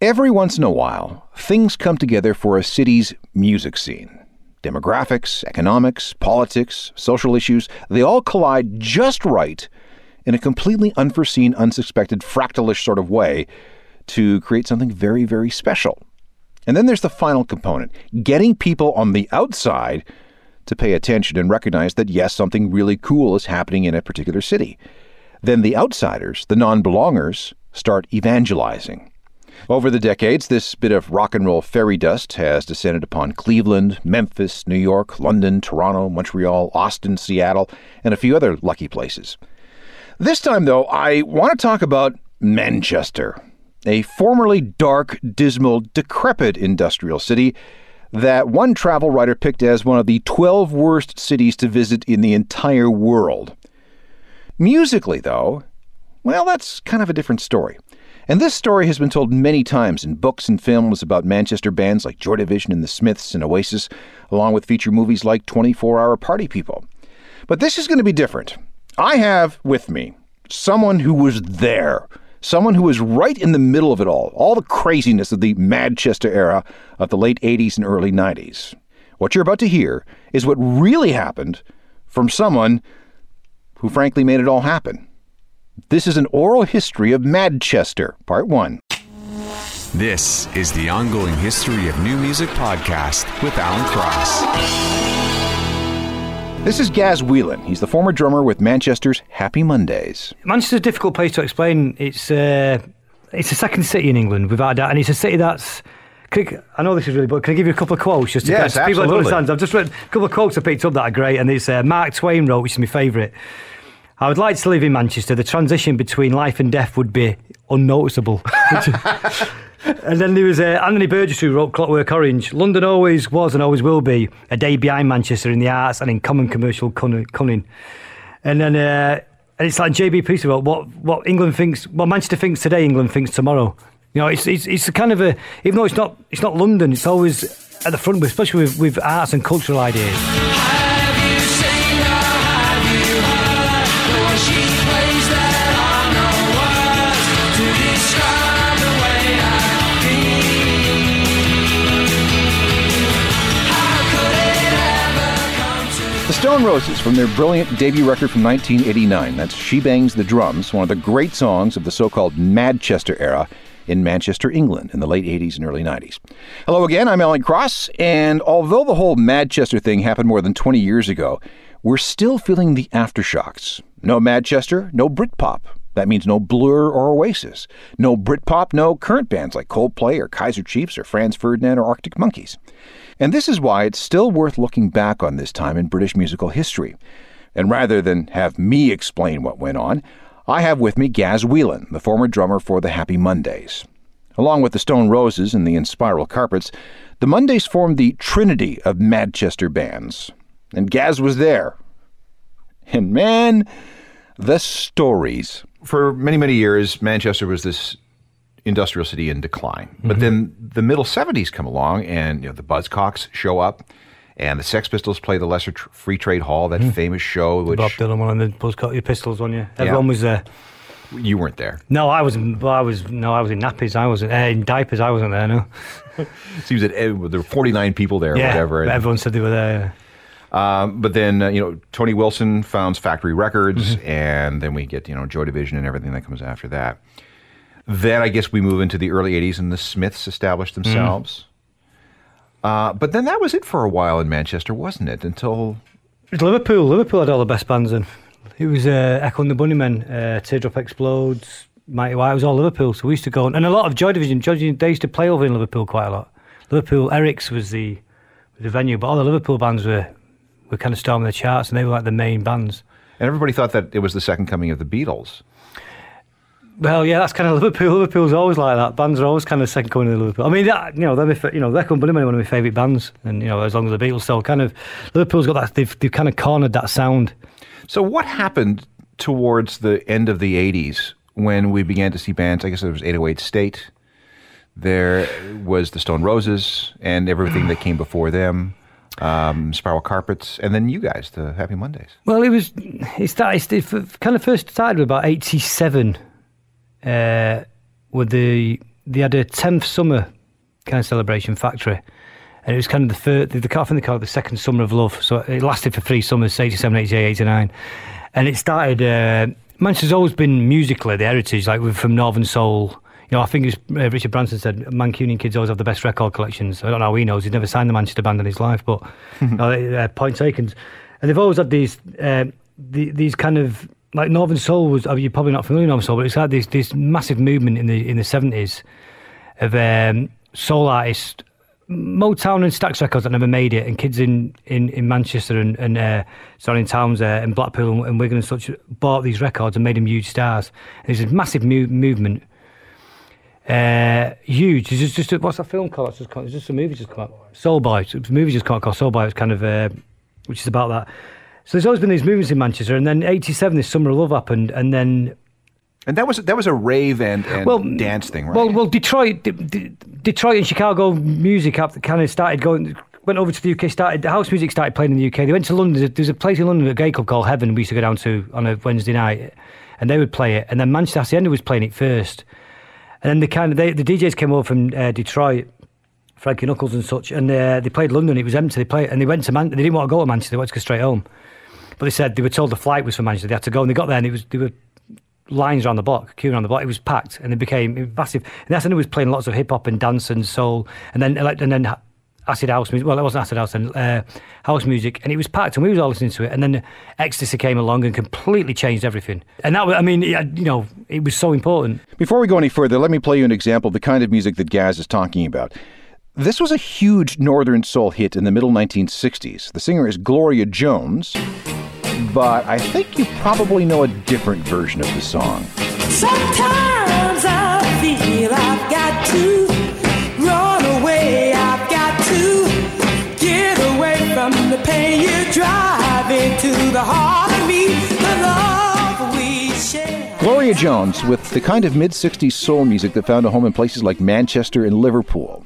Every once in a while, things come together for a city's music scene. Demographics, economics, politics, social issues, they all collide just right in a completely unforeseen, unsuspected, fractalish sort of way to create something very, very special. And then there's the final component getting people on the outside to pay attention and recognize that, yes, something really cool is happening in a particular city. Then the outsiders, the non belongers, start evangelizing. Over the decades, this bit of rock and roll fairy dust has descended upon Cleveland, Memphis, New York, London, Toronto, Montreal, Austin, Seattle, and a few other lucky places. This time, though, I want to talk about Manchester, a formerly dark, dismal, decrepit industrial city that one travel writer picked as one of the 12 worst cities to visit in the entire world. Musically, though, well, that's kind of a different story. And this story has been told many times in books and films about Manchester bands like Joy Division and the Smiths and Oasis, along with feature movies like 24 Hour Party People. But this is going to be different. I have with me someone who was there, someone who was right in the middle of it all, all the craziness of the Manchester era of the late 80s and early 90s. What you're about to hear is what really happened from someone who frankly made it all happen. This is an oral history of Madchester, Part 1. This is the ongoing history of new music podcast with Alan Cross. This is Gaz Whelan. He's the former drummer with Manchester's Happy Mondays. Manchester's a difficult place to explain. It's uh, it's a second city in England, without a doubt, and it's a city that's. I, I know this is really, but can I give you a couple of quotes just to yes, people absolutely. don't understand? I've just read a couple of quotes I picked up that are great, and it's uh, Mark Twain wrote, which is my favourite. I would like to live in Manchester. The transition between life and death would be unnoticeable. and then there was uh, Anthony Burgess who wrote Clockwork Orange. London always was and always will be a day behind Manchester in the arts and in common commercial cunning. And then uh, and it's like JB Peace wrote what what England thinks, what Manchester thinks today, England thinks tomorrow. You know, it's it's it's kind of a even though it's not it's not London, it's always at the front, especially with, with arts and cultural ideas. Stone Roses from their brilliant debut record from 1989. That's She Bangs the Drums, one of the great songs of the so called Madchester era in Manchester, England in the late 80s and early 90s. Hello again, I'm Alan Cross, and although the whole Madchester thing happened more than 20 years ago, we're still feeling the aftershocks. No Madchester, no Britpop. That means no Blur or Oasis. No Britpop, no current bands like Coldplay or Kaiser Chiefs or Franz Ferdinand or Arctic Monkeys. And this is why it's still worth looking back on this time in British musical history. And rather than have me explain what went on, I have with me Gaz Whelan, the former drummer for the Happy Mondays. Along with the Stone Roses and the Inspiral Carpets, the Mondays formed the trinity of Manchester bands. And Gaz was there. And man, the stories. For many, many years, Manchester was this industrial city in decline. Mm-hmm. But then the middle 70s come along and you know, the Buzzcocks show up and the Sex Pistols play the Lesser Tr- Free Trade Hall, that mm. famous show. Which, Bob Dylan one and the Buzzcocks, your Pistols on you. Everyone yeah. was there. You weren't there. No, I wasn't. I was no, I was in nappies. I wasn't uh, in diapers. I wasn't there. No. Seems that there were 49 people there, yeah, whatever. everyone said they were there. Um, but then uh, you know Tony Wilson founds Factory Records, and then we get you know Joy Division and everything that comes after that. Then I guess we move into the early '80s, and the Smiths established themselves. Uh, but then that was it for a while in Manchester, wasn't it? Until It was Liverpool. Liverpool had all the best bands in. It was uh, Echo and the Bunnymen, uh, Teardrop Explodes, Mighty White. It was all Liverpool. So we used to go, and a lot of Joy Division. Joy Division, they used to play over in Liverpool quite a lot. Liverpool, Eric's was the was the venue, but all the Liverpool bands were were kind of storming the charts, and they were like the main bands. and everybody thought that it was the second coming of the Beatles. Well, yeah, that's kind of Liverpool. Liverpool's always like that. Bands are always kind of second coming to Liverpool. I mean, that, you know, they're my, you know, Bunnymen are one of my favourite bands, and you know, as long as the Beatles still kind of Liverpool's got that. They've they've kind of cornered that sound. So what happened towards the end of the '80s when we began to see bands? I guess there was 808 State. There was the Stone Roses and everything that came before them, um, Spiral Carpets, and then you guys, the Happy Mondays. Well, it was it started it kind of first started with about eighty seven, uh, with the they had a tenth summer kind of celebration factory, and it was kind of the third. The, car I think they call the second summer of love. So it lasted for three summers, 87, 88, 89. and it started. Uh, Manchester's always been musically the heritage, like we're from Northern Soul. You know, I think it's, uh, Richard Branson said Mancunian kids always have the best record collections. I don't know how he knows. He's never signed the Manchester band in his life, but you know, uh, point taken. And they've always had these uh, the, these kind of like Northern Soul was. oh, You're probably not familiar with Northern Soul, but it's had this this massive movement in the in the seventies of um, soul artists. Motown and Stax Records that never made it, and kids in, in, in Manchester and, and uh, towns uh, and Blackpool and, and Wigan and such bought these records and made them huge stars. And there's a massive mu- movement. Uh, huge. It's just, just what's that film called? It's just, it's just a movie just come out. Soul Boy. It's a movie just come out called Soul Boy. It's kind of uh, which is about that. So there's always been these movements in Manchester, and then '87, this Summer of Love happened, and then And that was that was a rave and, and well, dance thing, right? Well, well, Detroit, D- D- Detroit and Chicago music kind of started going. Went over to the UK. Started house music started playing in the UK. They went to London. There's a place in London, a gay club called Heaven. We used to go down to on a Wednesday night, and they would play it. And then Manchester Hacienda was playing it first. And then the kind of they, the DJs came over from uh, Detroit, Frankie Knuckles and such, and uh, they played London. It was empty. They played, and they went to Man. They didn't want to go to Manchester. They wanted to go straight home. But they said they were told the flight was from Manchester. They had to go, and they got there, and it was they were lines around the block, queuing around the block. It was packed, and it became massive. And that's when it was playing lots of hip hop and dance and soul, and then and then acid house music. Well, it wasn't acid house, then uh, house music, and it was packed, and we was all listening to it. And then ecstasy came along and completely changed everything. And that, was, I mean, you know, it was so important. Before we go any further, let me play you an example of the kind of music that Gaz is talking about. This was a huge Northern Soul hit in the middle 1960s. The singer is Gloria Jones, but I think you probably know a different version of the song. Sometimes I feel I've got to run away. I've got to get away from the pain you drive into the heart of me. The love we share. Gloria Jones with the kind of mid 60s soul music that found a home in places like Manchester and Liverpool.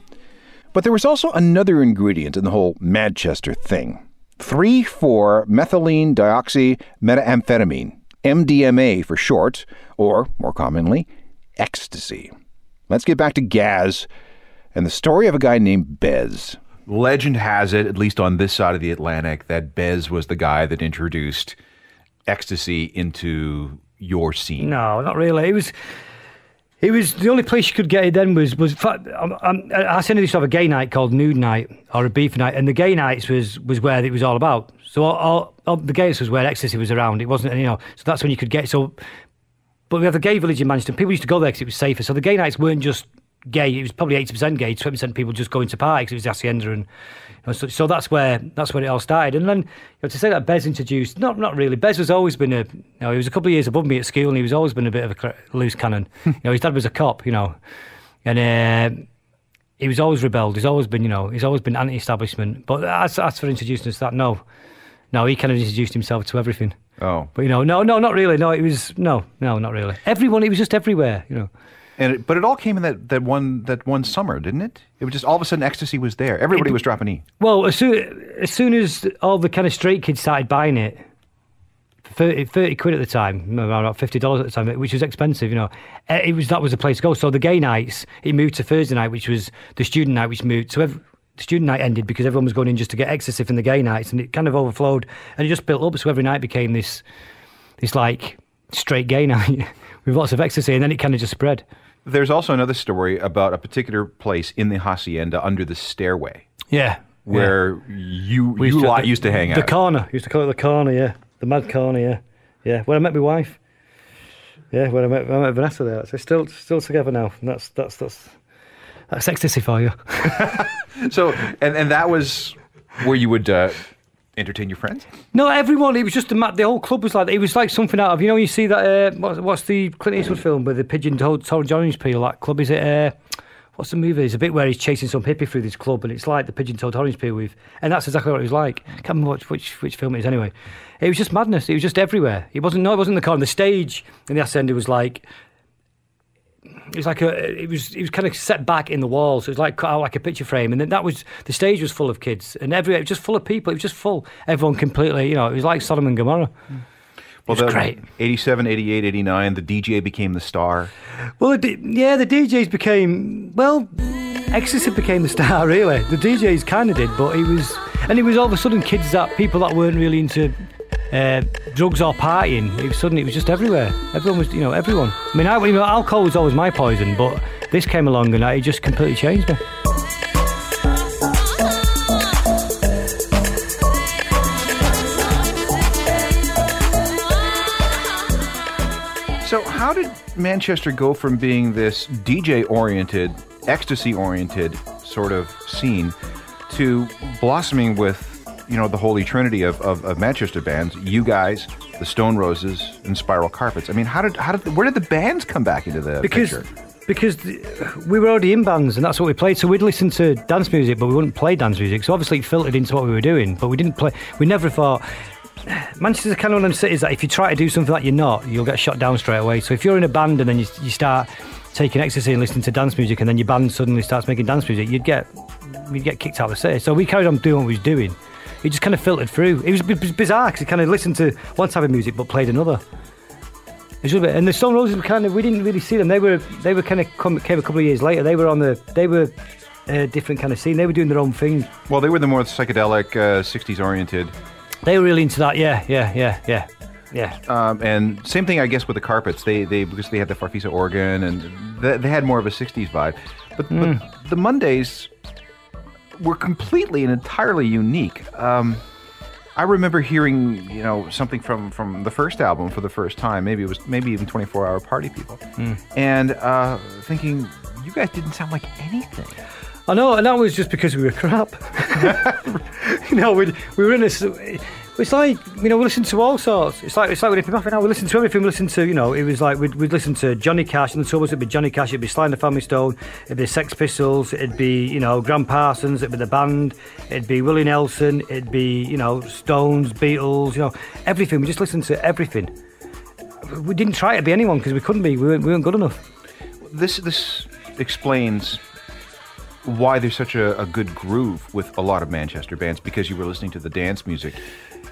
But there was also another ingredient in the whole Manchester thing 3 4 methylene dioxy methamphetamine, MDMA for short, or more commonly, ecstasy. Let's get back to Gaz and the story of a guy named Bez. Legend has it, at least on this side of the Atlantic, that Bez was the guy that introduced ecstasy into your scene. No, not really. It was. It was the only place you could get it then was was. fact, um, um, I this have a gay night called Nude Night or a Beef Night, and the gay nights was was where it was all about. So all, all, all the gays was where ecstasy was around. It wasn't, you know. So that's when you could get so. But we have the gay village in Manchester. People used to go there because it was safer. So the gay nights weren't just gay. It was probably eighty percent gay, twenty percent people just going to parties. It was the hacienda, and you know, so, so that's where that's where it all started. And then you know, to say that Bez introduced, not not really. Bez has always been a, you know, he was a couple of years above me at school, and he was always been a bit of a loose cannon. you know, his dad was a cop, you know, and. Uh, he was always rebelled. He's always been, you know, he's always been anti-establishment. But as, as for introducing us to that, no, no, he kind of introduced himself to everything. Oh. But you know, no, no, not really. No, it was no, no, not really. Everyone, he was just everywhere. You know, And it, but it all came in that, that one that one summer, didn't it? It was just all of a sudden ecstasy was there. Everybody was dropping E. well, as soon as soon as all the kind of straight kids started buying it, 30, 30 quid at the time, around about fifty dollars at the time, which was expensive. You know, Eh, it was that was the place to go. So the gay nights, it moved to Thursday night, which was the student night, which moved. So every, student night ended because everyone was going in just to get ecstasy from the gay nights, and it kind of overflowed, and it just built up. So every night became this, this like straight gay night with lots of ecstasy, and then it kind of just spread. There's also another story about a particular place in the hacienda under the stairway Yeah, where you We you to- lot used to hang The out. The corner. Used to call it the corner, yeah. The mad corner, yeah. Yeah. Where I met my wife. Yeah, where I met, I met Vanessa there. So still still together now. And that's that's that's that's ecstasy for you. so and and that was where you would uh, entertain your friends. no, everyone. It was just the the whole club was like it was like something out of you know you see that uh, what's, what's the Clint Eastwood film with the pigeon told orange orange peel that club is it uh, what's the movie? It's a bit where he's chasing some hippie through this club and it's like the pigeon toed orange peel with and that's exactly what it was like. I can't remember which, which which film it is anyway. It was just madness. It was just everywhere. It wasn't no, it wasn't the corner. The stage in the Hacienda was like it was like a it was it was kind of set back in the walls. It was like cut out like a picture frame, and then that was the stage was full of kids and every it was just full of people. It was just full. Everyone completely, you know, it was like Sodom and Gomorrah. Well, It was great. 87, 88, 89, the DJ became the star. Well, yeah, the DJs became well. Ecstasy became the star, really. The DJs kind of did, but it was, and it was all of a sudden kids that people that weren't really into uh, drugs or partying. It was suddenly it was just everywhere. Everyone was, you know, everyone. I mean, I, you know, alcohol was always my poison, but this came along and it just completely changed me. So, how did Manchester go from being this DJ oriented, ecstasy oriented sort of scene to blossoming with, you know, the holy trinity of, of, of Manchester bands, you guys, the Stone Roses, and Spiral Carpets? I mean, how did, how did, where did the bands come back into the because picture? because the- we were already in bands and that's what we played. So we'd listen to dance music, but we wouldn't play dance music. So obviously it filtered into what we were doing, but we didn't play. We never thought. Manchester's kind of one of them cities that if you try to do something that you're not, you'll get shot down straight away. So if you're in a band and then you, you start taking ecstasy and listening to dance music, and then your band suddenly starts making dance music, you'd get you'd get kicked out of the city. So we carried on doing what we was doing. It just kind of filtered through. It was b- b- bizarre because he kind of listened to one type of music but played another. It's a bit, and the Stone Roses were kind of we didn't really see them. They were they were kind of come, came a couple of years later. They were on the they were a different kind of scene. They were doing their own thing. Well, they were the more psychedelic, uh, 60s oriented. They were really into that. Yeah, yeah, yeah, yeah, yeah. Um, and same thing, I guess, with the carpets. They they because they had the Farfisa organ and they, they had more of a '60s vibe. But, Hmm. but the Mondays were completely and entirely unique. Um, I remember hearing you know something from from the first album for the first time. Maybe it was maybe even 24 Hour Party People, Hmm. and uh, thinking you guys didn't sound like anything. I know, and that was just because we were crap. you know, we we were in this. It's like you know we listen to all sorts. It's like it's like with now. We listen to everything. We listen to you know it was like we'd, we'd listen to Johnny Cash and the tours. It'd be Johnny Cash. It'd be Sly and the Family Stone. It'd be Sex Pistols. It'd be you know Gram Parsons. It'd be the band. It'd be Willie Nelson. It'd be you know Stones, Beatles. You know everything. We just listened to everything. We didn't try to be anyone because we couldn't be. We weren't, we weren't good enough. This this explains why there's such a, a good groove with a lot of Manchester bands because you were listening to the dance music.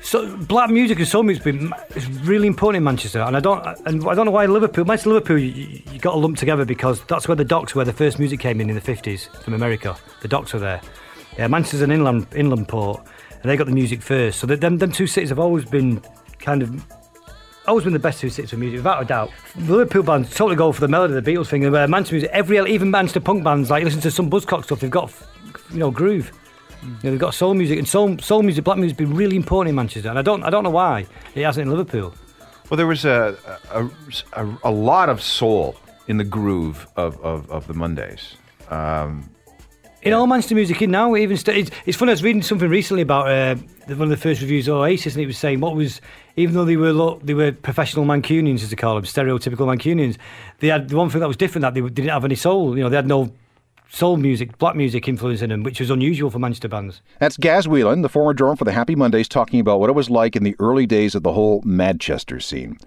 So black music and soul music is really important in Manchester, and I don't and I don't know why Liverpool. Manchester, Liverpool, you, you got to lump together because that's where the docks, where the first music came in in the fifties from America. The docks were there. Yeah, Manchester's an inland inland port, and they got the music first. So that them them two cities have always been kind of always been the best two cities for music, without a doubt. The Liverpool bands totally go for the melody, the Beatles thing, and uh, Manchester music. Every even Manchester punk bands like listen to some Buzzcock stuff. They've got you know groove. You know, they've got soul music and soul, soul music, black music has been really important in Manchester, and I don't I don't know why it hasn't in Liverpool. Well, there was a a, a, a lot of soul in the groove of, of, of the Mondays. Um, In all Manchester music, in now even st- it's, it's funny. I was reading something recently about uh, one of the first reviews of Oasis, and it was saying what was even though they were lo- they were professional Mancunians as they call them, stereotypical Mancunians, they had the one thing that was different that they, they didn't have any soul. You know, they had no soul music, black music influence in them, which was unusual for Manchester bands. That's Gaz Whelan, the former drummer for the Happy Mondays, talking about what it was like in the early days of the whole Madchester scene.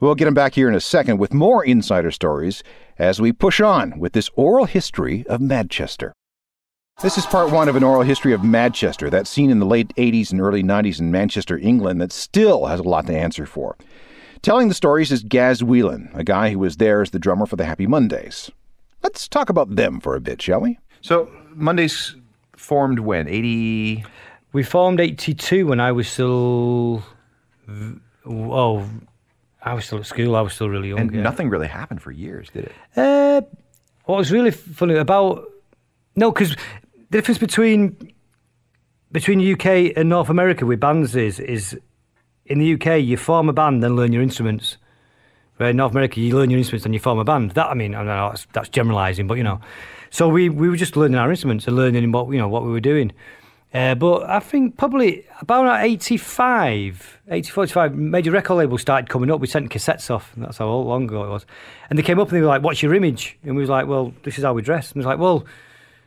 We'll get him back here in a second with more insider stories as we push on with this oral history of Madchester. This is part one of an oral history of Manchester, that scene in the late 80s and early 90s in Manchester, England, that still has a lot to answer for. Telling the stories is Gaz Whelan, a guy who was there as the drummer for the Happy Mondays. Let's talk about them for a bit, shall we? so Mondays formed when? 80. We formed 82 when I was still. Oh, I was still at school. I was still really young. And yeah. nothing really happened for years, did it? Uh, what was really funny about no, because the difference between between the UK and North America with bands is is in the UK you form a band then learn your instruments. In North America you learn your instruments and you form a band. That I mean, I know that's, that's generalising, but you know, so we we were just learning our instruments and learning what you know what we were doing. Uh, but I think probably about 85, 84, 85, major record labels started coming up. We sent cassettes off. That's how long ago it was. And they came up and they were like, what's your image? And we was like, well, this is how we dress. And we was like, well,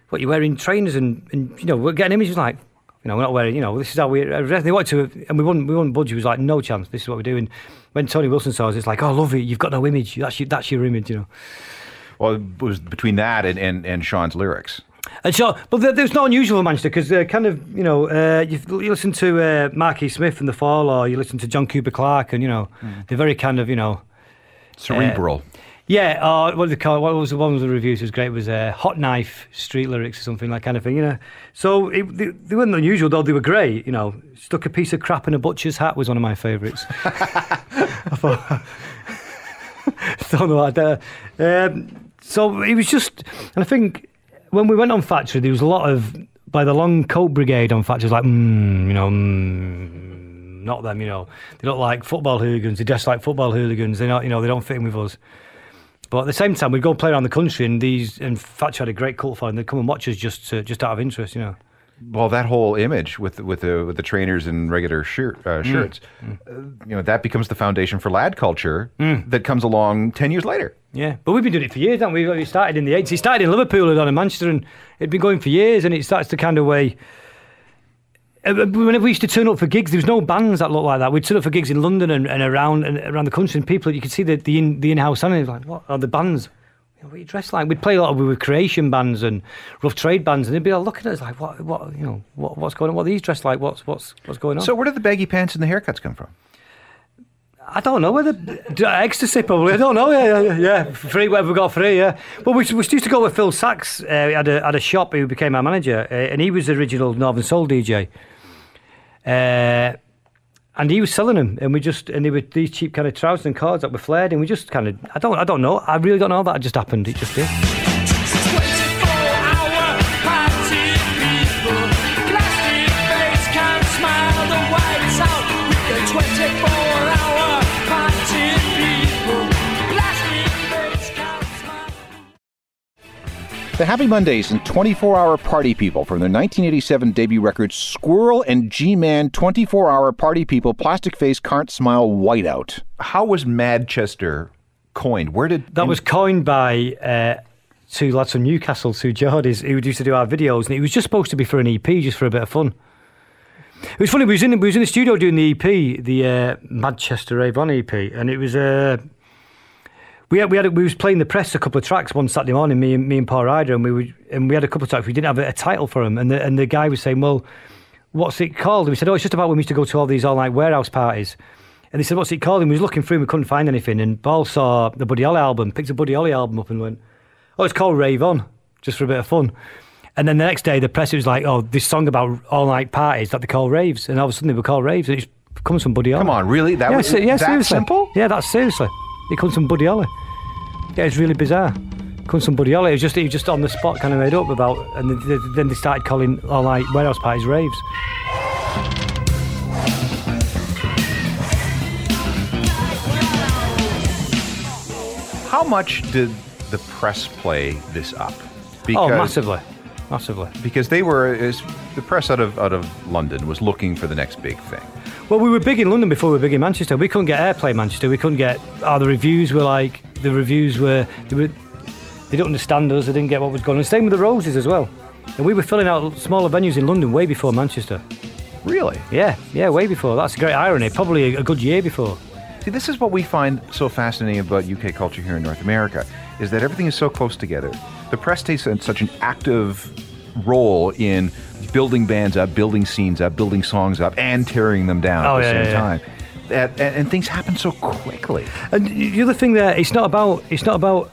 what, you're wearing trainers and, and you know, we're getting images like, you know, we're not wearing, you know, this is how we dress. They wanted to, and we wouldn't, we wouldn't budge. Was like, no chance, this is what we're doing. When Tony Wilson saw us, it's like, oh, I love it, you've got no image. That's your, that's your image, you know. Well, it was between that and, and, and Sean's lyrics. And so, but there- there's not unusual for Manchester because uh, kind of, you know, uh, you, you listen to uh, Marky Smith and The Fall, or you listen to John Cooper Clarke, and you know, they're very kind of, you know, Cerebral. Yeah. Or what they call it? What was the one of the reviews was great was uh, Hot Knife Street Lyrics or something like kind of thing, you know. So it, they, they weren't unusual though; they were great. You know, stuck a piece of crap in a butcher's hat was one of my favourites. I thought, don't know what I um, So it was just, and I think when we went on Factory, there was a lot of by the long coat brigade on Factory was like, mm, you know, mm, not them, you know. They don't like football hooligans. They dress like football hooligans. They're not, you know, they don't fit in with us. But at the same time, we'd go play around the country, and these and Factory had a great cult following. They'd come and watch us just to, just out of interest, you know. Well, that whole image with with the with the trainers in regular shirt, Mm. uh, shirts, Uh, you know, that becomes the foundation for lad culture Mm. that comes along ten years later. Yeah, but we've been doing it for years, haven't we? We started in the 80s. It started in Liverpool and on in Manchester, and it'd been going for years, and it starts to kind of way. Uh, Whenever we used to turn up for gigs, there was no bands that looked like that. We'd turn up for gigs in London and, and around and around the country, and people you could see the the, in, the in-house it was like, what are the bands? What are you dressed like? We'd play a lot of with creation bands and rough trade bands, and they'd be all looking at us like, what, what, you know, what, what's going on? What are these dressed like? What's what's what's going on? So, where did the baggy pants and the haircuts come from? I don't know whether ecstasy probably. I don't know. Yeah, yeah, yeah. Free whatever we got free. Yeah. But we, we used to go with Phil Saxe. Uh, had a had a shop. Who became our manager, uh, and he was the original Northern Soul DJ. Uh, and he was selling them, and we just and they were these cheap kind of trousers and cards that were flared, and we just kind of I don't I don't know. I really don't know that just happened. It just did. The Happy Mondays and 24 Hour Party People from their 1987 debut record Squirrel and G Man 24 Hour Party People Plastic Face Can't Smile Whiteout. How was Madchester coined? Where did That was coined by uh, two lads from Newcastle, two Geordies, who used to do our videos, and it was just supposed to be for an EP, just for a bit of fun. It was funny. We was in we was in the studio doing the EP, the uh, Madchester Rave On EP, and it was uh, we had, we had we was playing the press a couple of tracks one Saturday morning, me and me and Paul Ryder, and we were, and we had a couple of tracks. We didn't have a, a title for them, and the and the guy was saying, well. What's it called? And we said, Oh, it's just about when we used to go to all these all night warehouse parties. And they said, What's it called? And we was looking through and we couldn't find anything. And Paul saw the Buddy Holly album, picked a Buddy Holly album up and went, Oh, it's called Rave On, just for a bit of fun. And then the next day, the press was like, Oh, this song about all night parties that they call raves. And all of a sudden, they were called raves. And it comes from Buddy Holly. Come on, really? That yeah, was se- yeah, that seriously. simple? Yeah, that's seriously. It comes from Buddy Holly. Yeah, it's really bizarre. From Buddy Holly. It was just, it was just on the spot, kind of made up about, and then- they started calling all night warehouse parties raves. How much did the press play this up? oh, massively, massively. Because they were is, the press out of out of London was looking for the next big thing. Well, we were big in London before we were big in Manchester. We couldn't get airplay in Manchester. We couldn't get. Oh, the reviews were like the reviews were they were. They didn't understand us. They didn't get what was going on. Same with the Roses as well. And we were filling out smaller venues in London way before Manchester. Really? Yeah, yeah, way before. That's a great irony. Probably a, a good year before. See, this is what we find so fascinating about UK culture here in North America, is that everything is so close together. The press takes such an active role in building bands up, building scenes up, building songs up, and tearing them down Oh, at the yeah, same yeah, time. And, and things happen so quickly. And the other thing there, it's not about it's not about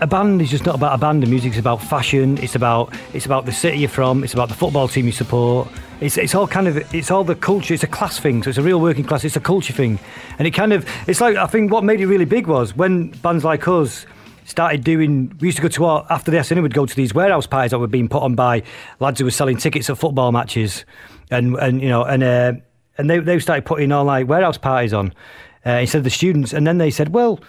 a band is just not about a band. The music's about fashion. It's about it's about the city you're from. It's about the football team you support. It's it's all kind of it's all the culture. It's a class thing. So it's a real working class. It's a culture thing, and it kind of it's like I think what made it really big was when bands like us started doing. We used to go to our, after the SNN, we'd go to these warehouse parties that were being put on by lads who were selling tickets at football matches, and and you know and uh, and they they started putting all like warehouse parties on uh, instead of the students, and then they said, well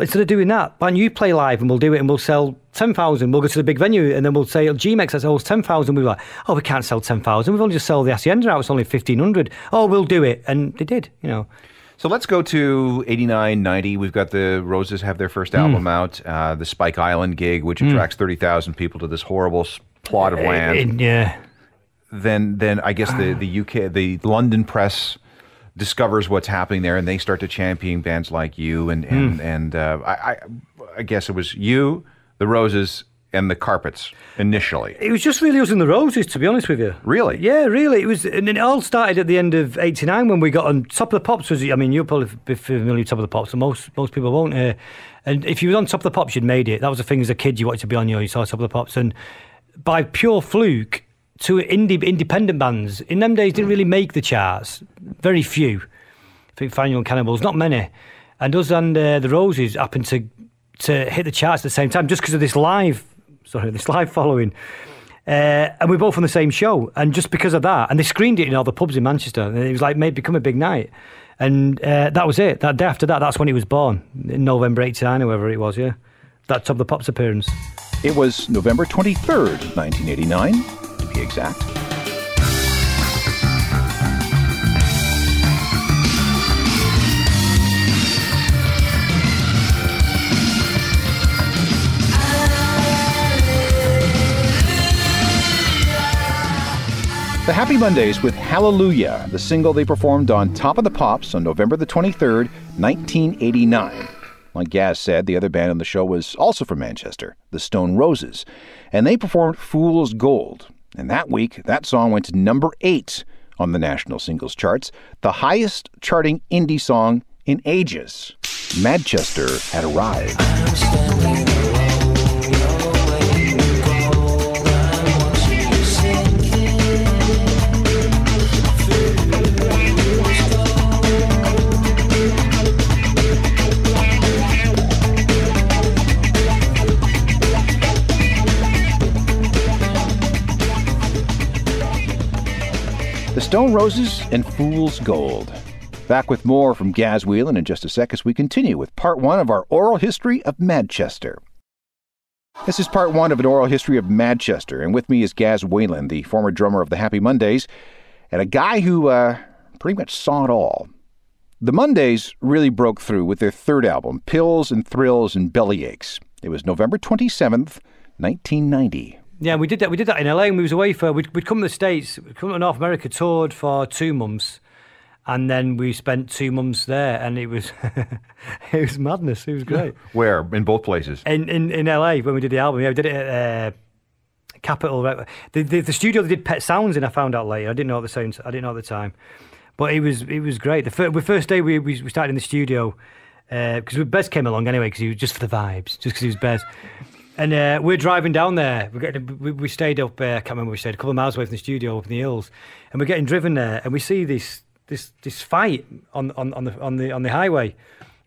instead of doing that, why don't you play live and we'll do it and we'll sell 10,000. We'll go to the big venue and then we'll say, G-Mex oh, it's 10,000. We were like, oh, we can't sell 10,000. We've only just sold the Hacienda out. It's only 1,500. Oh, we'll do it. And they did, you know. So let's go to 89, 90. We've got the Roses have their first album out, uh, the Spike Island gig, which attracts 30,000 people to this horrible plot of land. And, yeah. Then then I guess the, the UK the London press discovers what's happening there, and they start to champion bands like you and and and uh, I, I I guess it was you, the Roses, and the Carpets initially. It was just really us and the Roses, to be honest with you. Really? Yeah, really. It was, and it all started at the end of '89 when we got on Top of the Pops. Was I mean, you'll probably be familiar with Top of the Pops, and most most people won't. Uh, and if you were on Top of the Pops, you'd made it. That was the thing as a kid. You wanted to be on. You, know, you saw Top of the Pops, and by pure fluke, to indie independent bands in them days didn't really make the charts. Very few. I think Fine Young Cannibals, not many. And us and uh, the Roses happened to to hit the charts at the same time just because of this live, sorry, this live following. Uh, and we are both on the same show, and just because of that, and they screened it in all the pubs in Manchester. And it was like made become a big night, and uh, that was it. That day after that, that's when he was born in November '89, whoever it was. Yeah, that Top of the Pops appearance. It was November 23rd, 1989, to be exact. The Happy Mondays with Hallelujah, the single they performed on Top of the Pops on November the 23rd, 1989. Like Gaz said, the other band on the show was also from Manchester, the Stone Roses, and they performed Fool's Gold. And that week, that song went to number eight on the national singles charts, the highest charting indie song in ages. Manchester had arrived. Stone Roses and Fool's Gold. Back with more from Gaz Whelan in just a sec as we continue with part one of our oral history of Madchester. This is part one of an oral history of Madchester, and with me is Gaz Whelan, the former drummer of the Happy Mondays, and a guy who uh, pretty much saw it all. The Mondays really broke through with their third album, Pills and Thrills and Bellyaches. It was November 27th, 1990. Yeah, we did that. We did that in LA. And we was away for. We'd, we'd come to the states. We'd come to North America, toured for two months, and then we spent two months there, and it was it was madness. It was great. Where in both places? in, in in LA when we did the album. Yeah, we did it at uh, Capitol. Right? The, the the studio they did Pet Sounds in. I found out later. I didn't know at the sounds. I didn't know at the time, but it was it was great. The first, the first day we, we started in the studio because Bez came along anyway because he was just for the vibes, just because he was Bez. And uh, we're driving down there. We're getting, we, we stayed up. Uh, I can't remember. We stayed a couple of miles away from the studio up in the hills, and we're getting driven there, and we see this this this fight on on, on the on the on the highway,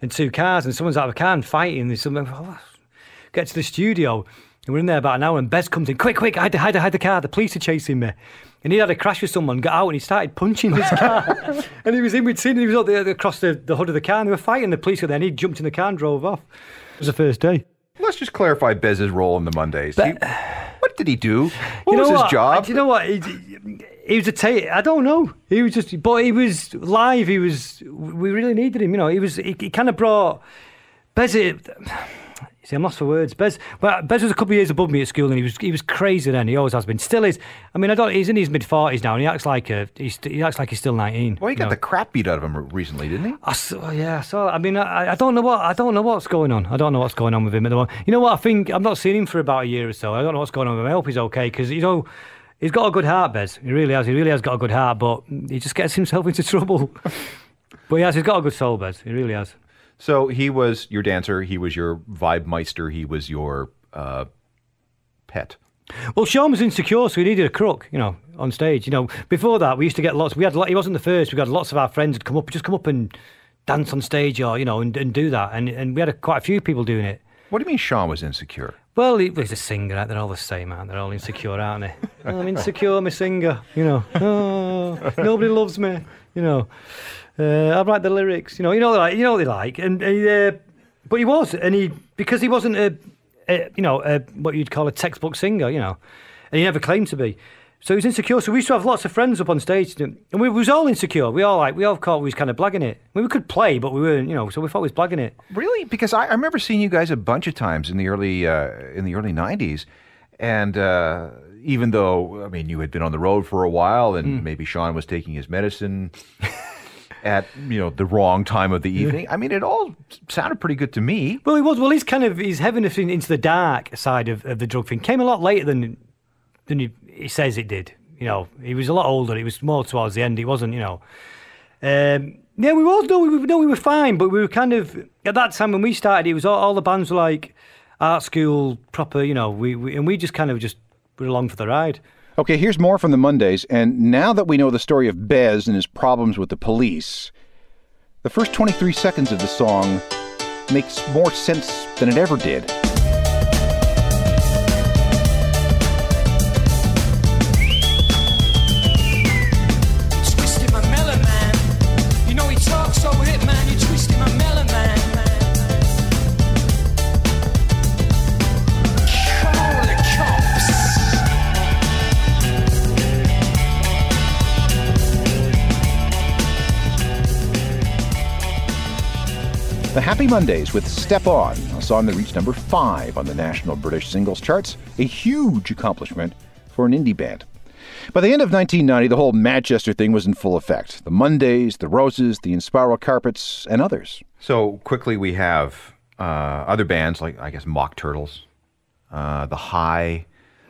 and two cars, and someone's out of a car and fighting. There's someone oh, get to the studio, and we're in there about an hour, and Bez comes in, quick, quick, hide, the- hide, hide the car. The police are chasing me. And he had a crash with someone, got out, and he started punching his car. and he was in between, and he was up there across the, the hood of the car, and they were fighting. The police were there, and he jumped in the car and drove off. It was the first day. Let's just clarify Bez's role in the Mondays. He- what did he do? What you know was his what? job? Do you know what? He, he was a ta- I don't know. He was just, but he was live. He was. We really needed him. You know, he was. He, he kind of brought. Bez. See, I'm lost for words. Bez, well, Bez was a couple of years above me at school, and he was he was crazy then. He always has been. Still is. I mean, I don't. He's in his mid forties now, and he acts like a. He's, he acts like he's still 19. well, he got know. the crap beat out of him recently, didn't he? I saw, yeah, I saw. I mean, I, I don't know what I don't know what's going on. I don't know what's going on with him at the moment. You know what? I think I've not seen him for about a year or so. I don't know what's going on with him. I hope he's okay because you know he's got a good heart, Bez. He really has. He really has got a good heart, but he just gets himself into trouble. but he has. He's got a good soul, Bez. He really has. So he was your dancer. He was your vibe meister. He was your uh, pet. Well, Sean was insecure, so he needed a crook, you know, on stage. You know, before that, we used to get lots. We had. lot- He wasn't the first. We had lots of our friends would come up, just come up and dance on stage, or you know, and, and do that. And and we had a, quite a few people doing it. What do you mean Sean was insecure? Well, he was a singer. They're all the same, aren't they? They're all insecure, aren't they? Oh, I'm insecure, a singer. You know, oh, nobody loves me. You know, uh, I write the lyrics. You know, you know, like you know what they like. And uh, but he was, and he because he wasn't a, a you know a, what you'd call a textbook singer. You know, and he never claimed to be. So he was insecure. So we used to have lots of friends up on stage, and we was all insecure. We all like we all thought we was kind of blagging it. I mean, we could play, but we weren't. You know, so we thought we was blagging it. Really? Because I, I remember seeing you guys a bunch of times in the early uh, in the early '90s, and uh, even though I mean you had been on the road for a while, and maybe Sean was taking his medicine at you know the wrong time of the evening. I mean, it all sounded pretty good to me. Well, he was. Well, he's kind of he's heaving us into the dark side of, of the drug thing. Came a lot later than than he, he says it did. You know, he was a lot older. It was more towards the end. He wasn't. You know. Um, yeah, we was no, we were- no, we were fine, but we were kind of at that time when we started. It was all, all the bands were like art school proper. You know, we, we and we just kind of just were along for the ride. Okay, here's more from the Mondays. And now that we know the story of Bez and his problems with the police, the first 23 seconds of the song makes more sense than it ever did. Happy Mondays with Step On, a song that reached number five on the national British singles charts, a huge accomplishment for an indie band. By the end of 1990, the whole Manchester thing was in full effect. The Mondays, the Roses, the Inspiral Carpets, and others. So quickly, we have uh, other bands like I guess Mock Turtles, uh, The High,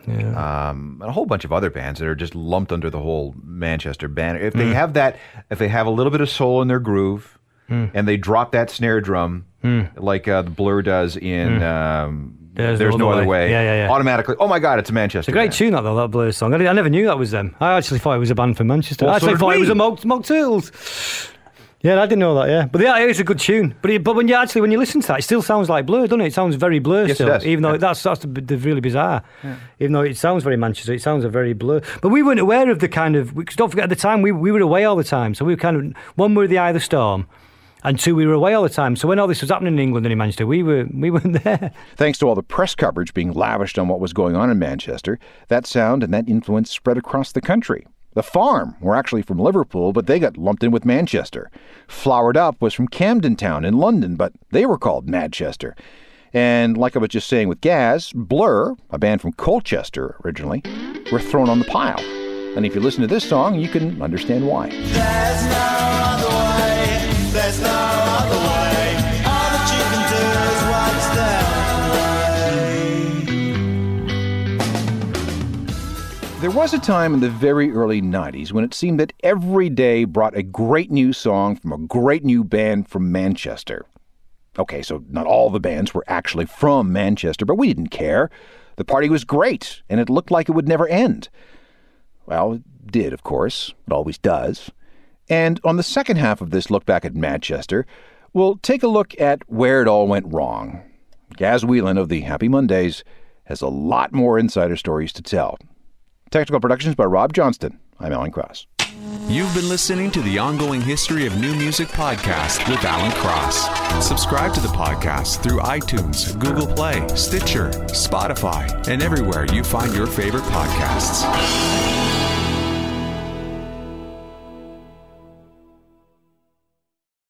um, and a whole bunch of other bands that are just lumped under the whole Manchester banner. If they have that, if they have a little bit of soul in their groove, and they drop that snare drum like uh, the Blur does in. Um, There's There's, No no Other other Way. way. Yeah, yeah, yeah. Automatically, oh my God, it's a Manchester. It's a great band. tune that though, that Blur song. I, I never knew that was them. I actually thought it was a band from Manchester. Well, I actually did thought it was a Mock, Mock Turtles. Yeah, I didn't know that. Yeah, but yeah, it's a good tune. But it, but when you actually when you listen to that, it still sounds like Blur, doesn't it? It sounds very Blur Yes, it still, does. even though Yeah. that's that's the, the really bizarre. Even though it sounds very Manchester, it sounds a very Blur. But we weren't aware of the kind of. Because don't forget, at the time we we were away all the time, so we were kind of one we were the eye of the storm. And two, we were away all the time. So when all this was happening in England and in Manchester, we were we weren't there. Thanks to all the press coverage being lavished on what was going on in Manchester, that sound and that influence spread across the country. The Farm were actually from Liverpool, but they got lumped in with Manchester. Flowered Up was from Camden Town in London, but they were called Madchester. And like I was just saying with Gaz, Blur, a band from Colchester originally, were thrown on the pile. And if you listen to this song, you can understand why. There's no other way. All that you can do is what's There was a time in the very early 90s when it seemed that every day brought a great new song from a great new band from Manchester. Okay, so not all the bands were actually from Manchester, but we didn't care. The party was great, and it looked like it would never end. Well, it did, of course. It always does. And on the second half of this look back at Madchester, we'll take a look at where it all went wrong. Gaz Whelan of the Happy Mondays has a lot more insider stories to tell. Technical productions by Rob Johnston. I'm Alan Cross. You've been listening to the ongoing history of new music podcast with Alan Cross. Subscribe to the podcast through iTunes, Google Play, Stitcher, Spotify, and everywhere you find your favorite podcasts.